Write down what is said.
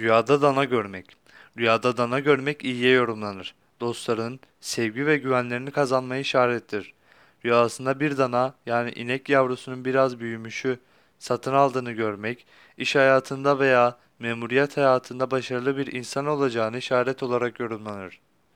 Rüyada dana görmek. Rüyada dana görmek iyiye yorumlanır. Dostların sevgi ve güvenlerini kazanmaya işarettir. Rüyasında bir dana yani inek yavrusunun biraz büyümüşü satın aldığını görmek, iş hayatında veya memuriyet hayatında başarılı bir insan olacağını işaret olarak yorumlanır.